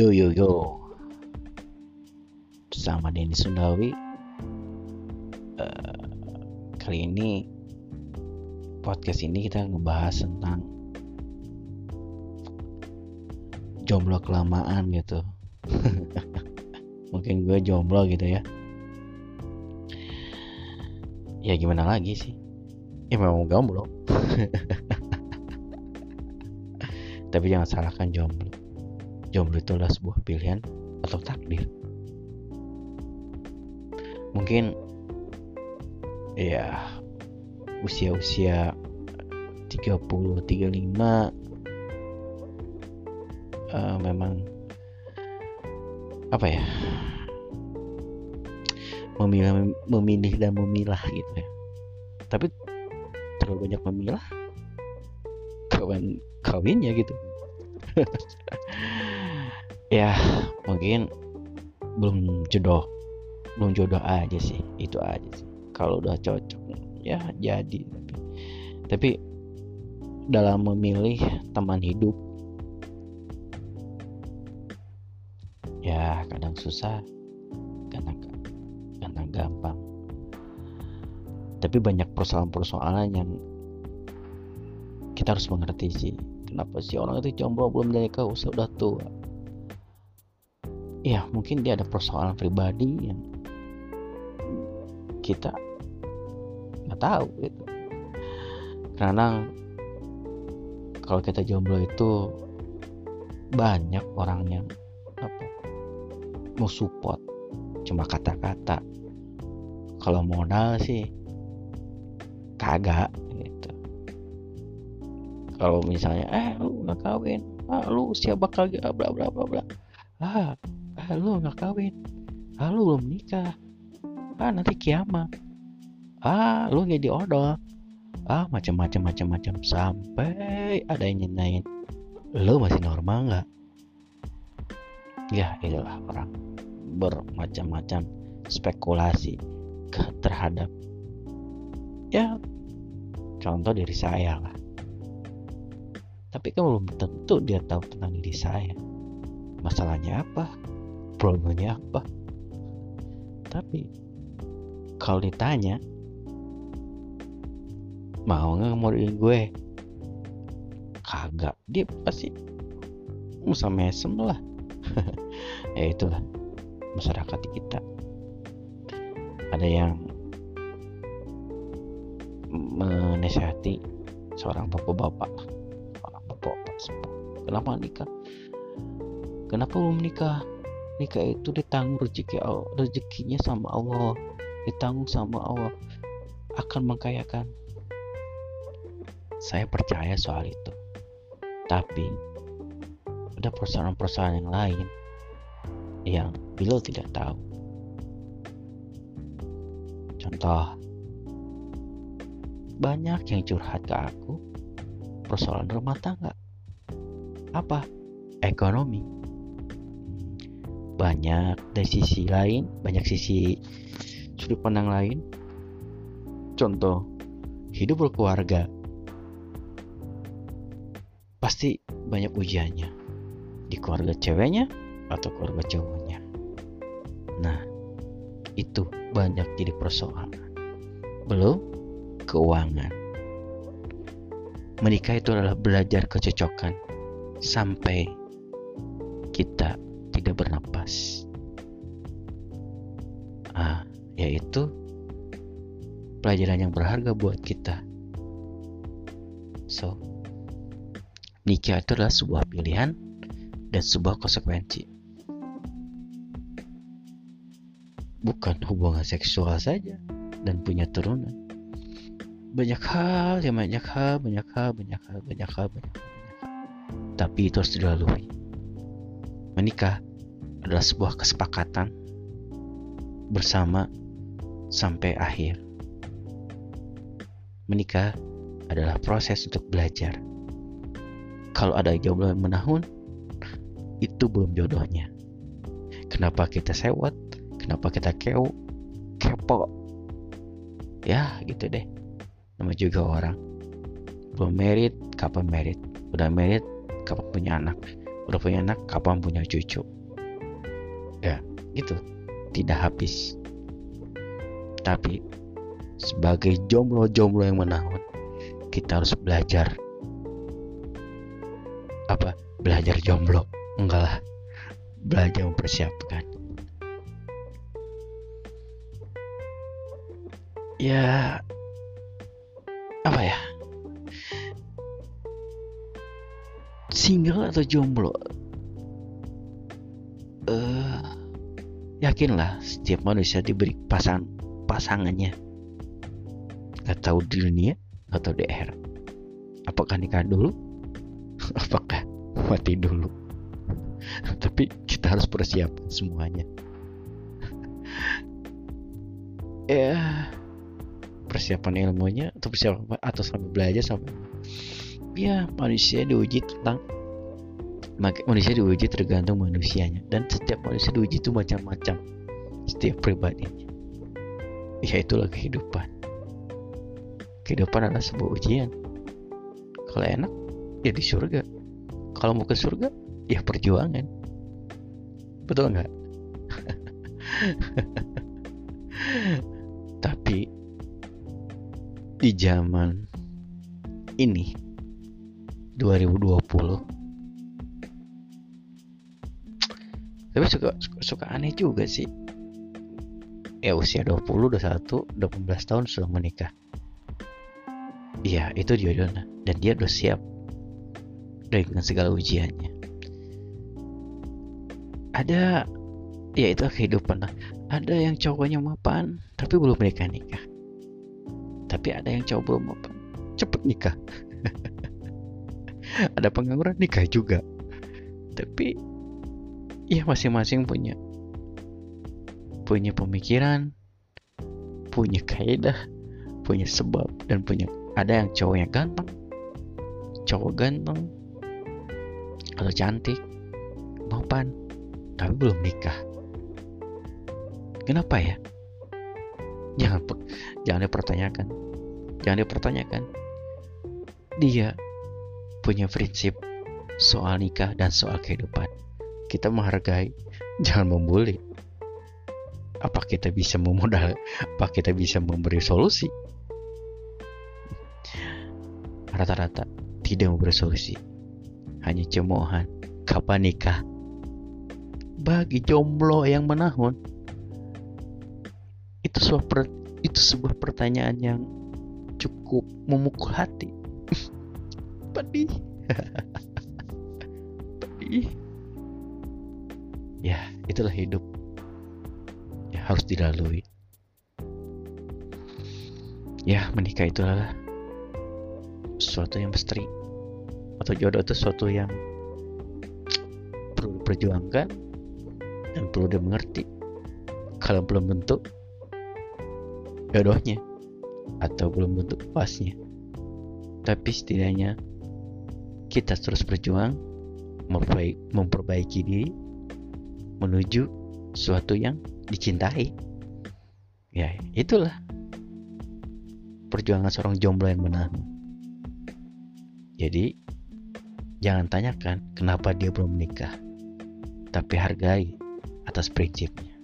Yo yo yo. Sama Denny Sundawi. Uh, Kali ini Podcast ini kita ngebahas tentang Jomblo kelamaan gitu. Mungkin gue jomblo gitu ya. Ya gimana lagi sih? Ya memang jomblo Tapi jangan salahkan jomblo jomblo itu adalah sebuah pilihan atau takdir. Mungkin ya usia-usia 30 35 uh, memang apa ya memilih memilih dan memilah gitu ya. Tapi terlalu banyak memilah kawan kawinnya gitu ya mungkin belum jodoh belum jodoh aja sih itu aja sih. Kalau udah cocok ya jadi tapi tapi dalam memilih teman hidup ya kadang susah kadang kadang gampang. Tapi banyak persoalan-persoalan yang kita harus mengerti sih kenapa sih orang itu jomblo belum menikah udah tua ya mungkin dia ada persoalan pribadi yang kita nggak tahu gitu. Karena kalau kita jomblo itu banyak orang yang apa mau support cuma kata-kata. Kalau modal sih kagak gitu. Kalau misalnya eh lu nggak kawin ah lu siapa bakal bla bla bla bla. Ah ah lu nggak kawin. Ah lu belum nikah ah nanti kiamat. Ah lu nggak diodol ah macam-macam macam-macam. Sampai ada yang nyenyain lu masih normal nggak? Ya itulah orang. Bermacam-macam spekulasi terhadap ya contoh diri saya lah. Tapi kan belum tentu dia tahu tentang diri saya. Masalahnya apa problemnya apa? Tapi kalau ditanya mau nggak gue? Kagak. Dia pasti musa mesem lah. Ya itulah masyarakat kita. Ada yang menasihati seorang bapak-bapak seorang bapak-bapak kenapa nikah? Kenapa belum nikah nikah itu ditanggung rezeki Allah, rezekinya sama Allah ditanggung sama Allah akan mengkayakan. Saya percaya soal itu. Tapi ada persoalan-persoalan yang lain yang beliau tidak tahu. Contoh banyak yang curhat ke aku persoalan rumah tangga. Apa? Ekonomi banyak dari sisi lain banyak sisi sudut pandang lain. Contoh hidup berkeluarga pasti banyak ujiannya di keluarga ceweknya atau keluarga cowoknya. Nah itu banyak jadi persoalan. Belum keuangan. Menikah itu adalah belajar kecocokan sampai kita tidak bernapas. Ah, yaitu pelajaran yang berharga buat kita. So, nikah itu adalah sebuah pilihan dan sebuah konsekuensi. Bukan hubungan seksual saja dan punya turunan. Banyak hal, ya banyak hal, banyak hal, banyak hal, banyak hal, banyak hal. Tapi itu harus dilalui. Menikah adalah sebuah kesepakatan bersama sampai akhir. Menikah adalah proses untuk belajar. Kalau ada yang menahun, itu belum jodohnya. Kenapa kita sewot? Kenapa kita keo? Kepo? Ya, gitu deh. Nama juga orang. Belum merit, kapan merit? Udah merit, kapan punya anak? udah punya anak kapan punya cucu gitu. Tidak habis. Tapi sebagai jomblo-jomblo yang menahun kita harus belajar. Apa? Belajar jomblo. Enggak lah. Belajar mempersiapkan. Ya apa ya? Single atau jomblo? Eh uh, yakinlah setiap manusia diberi pasang pasangannya. Nggak tahu di dunia atau di akhirat. Apakah nikah dulu? Apakah mati dulu? Tapi kita harus persiapan semuanya. Ya persiapan ilmunya atau persiapan atau sampai belajar sampai ya manusia diuji tentang manusia diuji tergantung manusianya. Dan setiap manusia diuji itu macam-macam. Setiap pribadinya. Ya itulah kehidupan. Kehidupan adalah sebuah ujian. Kalau enak ya di surga. Kalau mau ke surga ya perjuangan. Betul nggak? Tapi di zaman ini 2020 tapi suka, suka aneh juga sih. Ya usia 20 21 18 tahun sudah menikah. Iya itu jodohnya. Dan dia udah siap dengan segala ujiannya. Ada ya itu kehidupan lah. Ada yang cowoknya mapan tapi belum menikah nikah. Tapi ada yang cowok belum mapan cepet nikah. Ada pengangguran nikah juga. Tapi ya masing-masing punya. Punya pemikiran punya kaidah punya sebab dan punya ada yang cowoknya ganteng cowok ganteng atau cantik mapan tapi belum nikah. Kenapa ya? Jangan jangan dipertanyakan. Jangan dipertanyakan. Dia punya prinsip soal nikah dan soal kehidupan kita menghargai jangan membuli. Apa kita bisa memodal apa kita bisa memberi solusi? Rata-rata tidak memberi solusi. Hanya cemoohan. Kapan nikah? Bagi jomblo yang menahun. Itu sebuah per, itu sebuah pertanyaan yang cukup memukul hati. Pedih. Pedih ya itulah hidup ya harus dilalui. Ya menikah itu adalah sesuatu yang misteri atau jodoh itu sesuatu yang perlu diperjuangkan dan perlu dia mengerti kalau belum bentuk jodohnya atau belum bentuk pasnya tapi setidaknya kita terus berjuang memperbaiki diri menuju sesuatu yang dicintai. Ya itulah perjuangan seorang jomblo yang benar. Jadi jangan tanyakan kenapa dia belum menikah tapi hargai atas prinsipnya.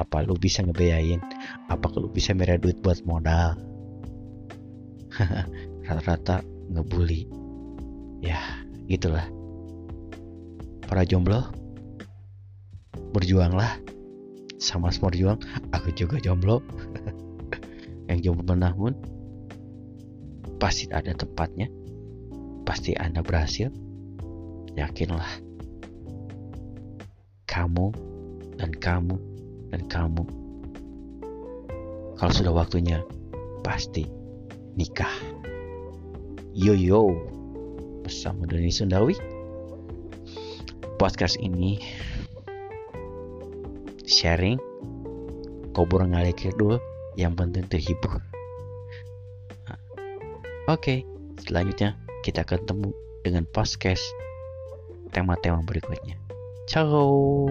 Apa lu bisa ngebiayain apa lu bisa merah duit buat modal? Rata-rata ngebully. Ya gitulah para jomblo berjuanglah sama semua berjuang aku juga jomblo yang jomblo menahun pasti ada tempatnya pasti anda berhasil yakinlah kamu dan kamu dan kamu. Kalau sudah waktunya, pasti nikah. Yo yo, bersama Doni Sundawi. Podcast ini sharing kobor ngalekir dulu yang penting terhibur. Oke, okay, selanjutnya kita ketemu dengan podcast tema-tema berikutnya. Ciao.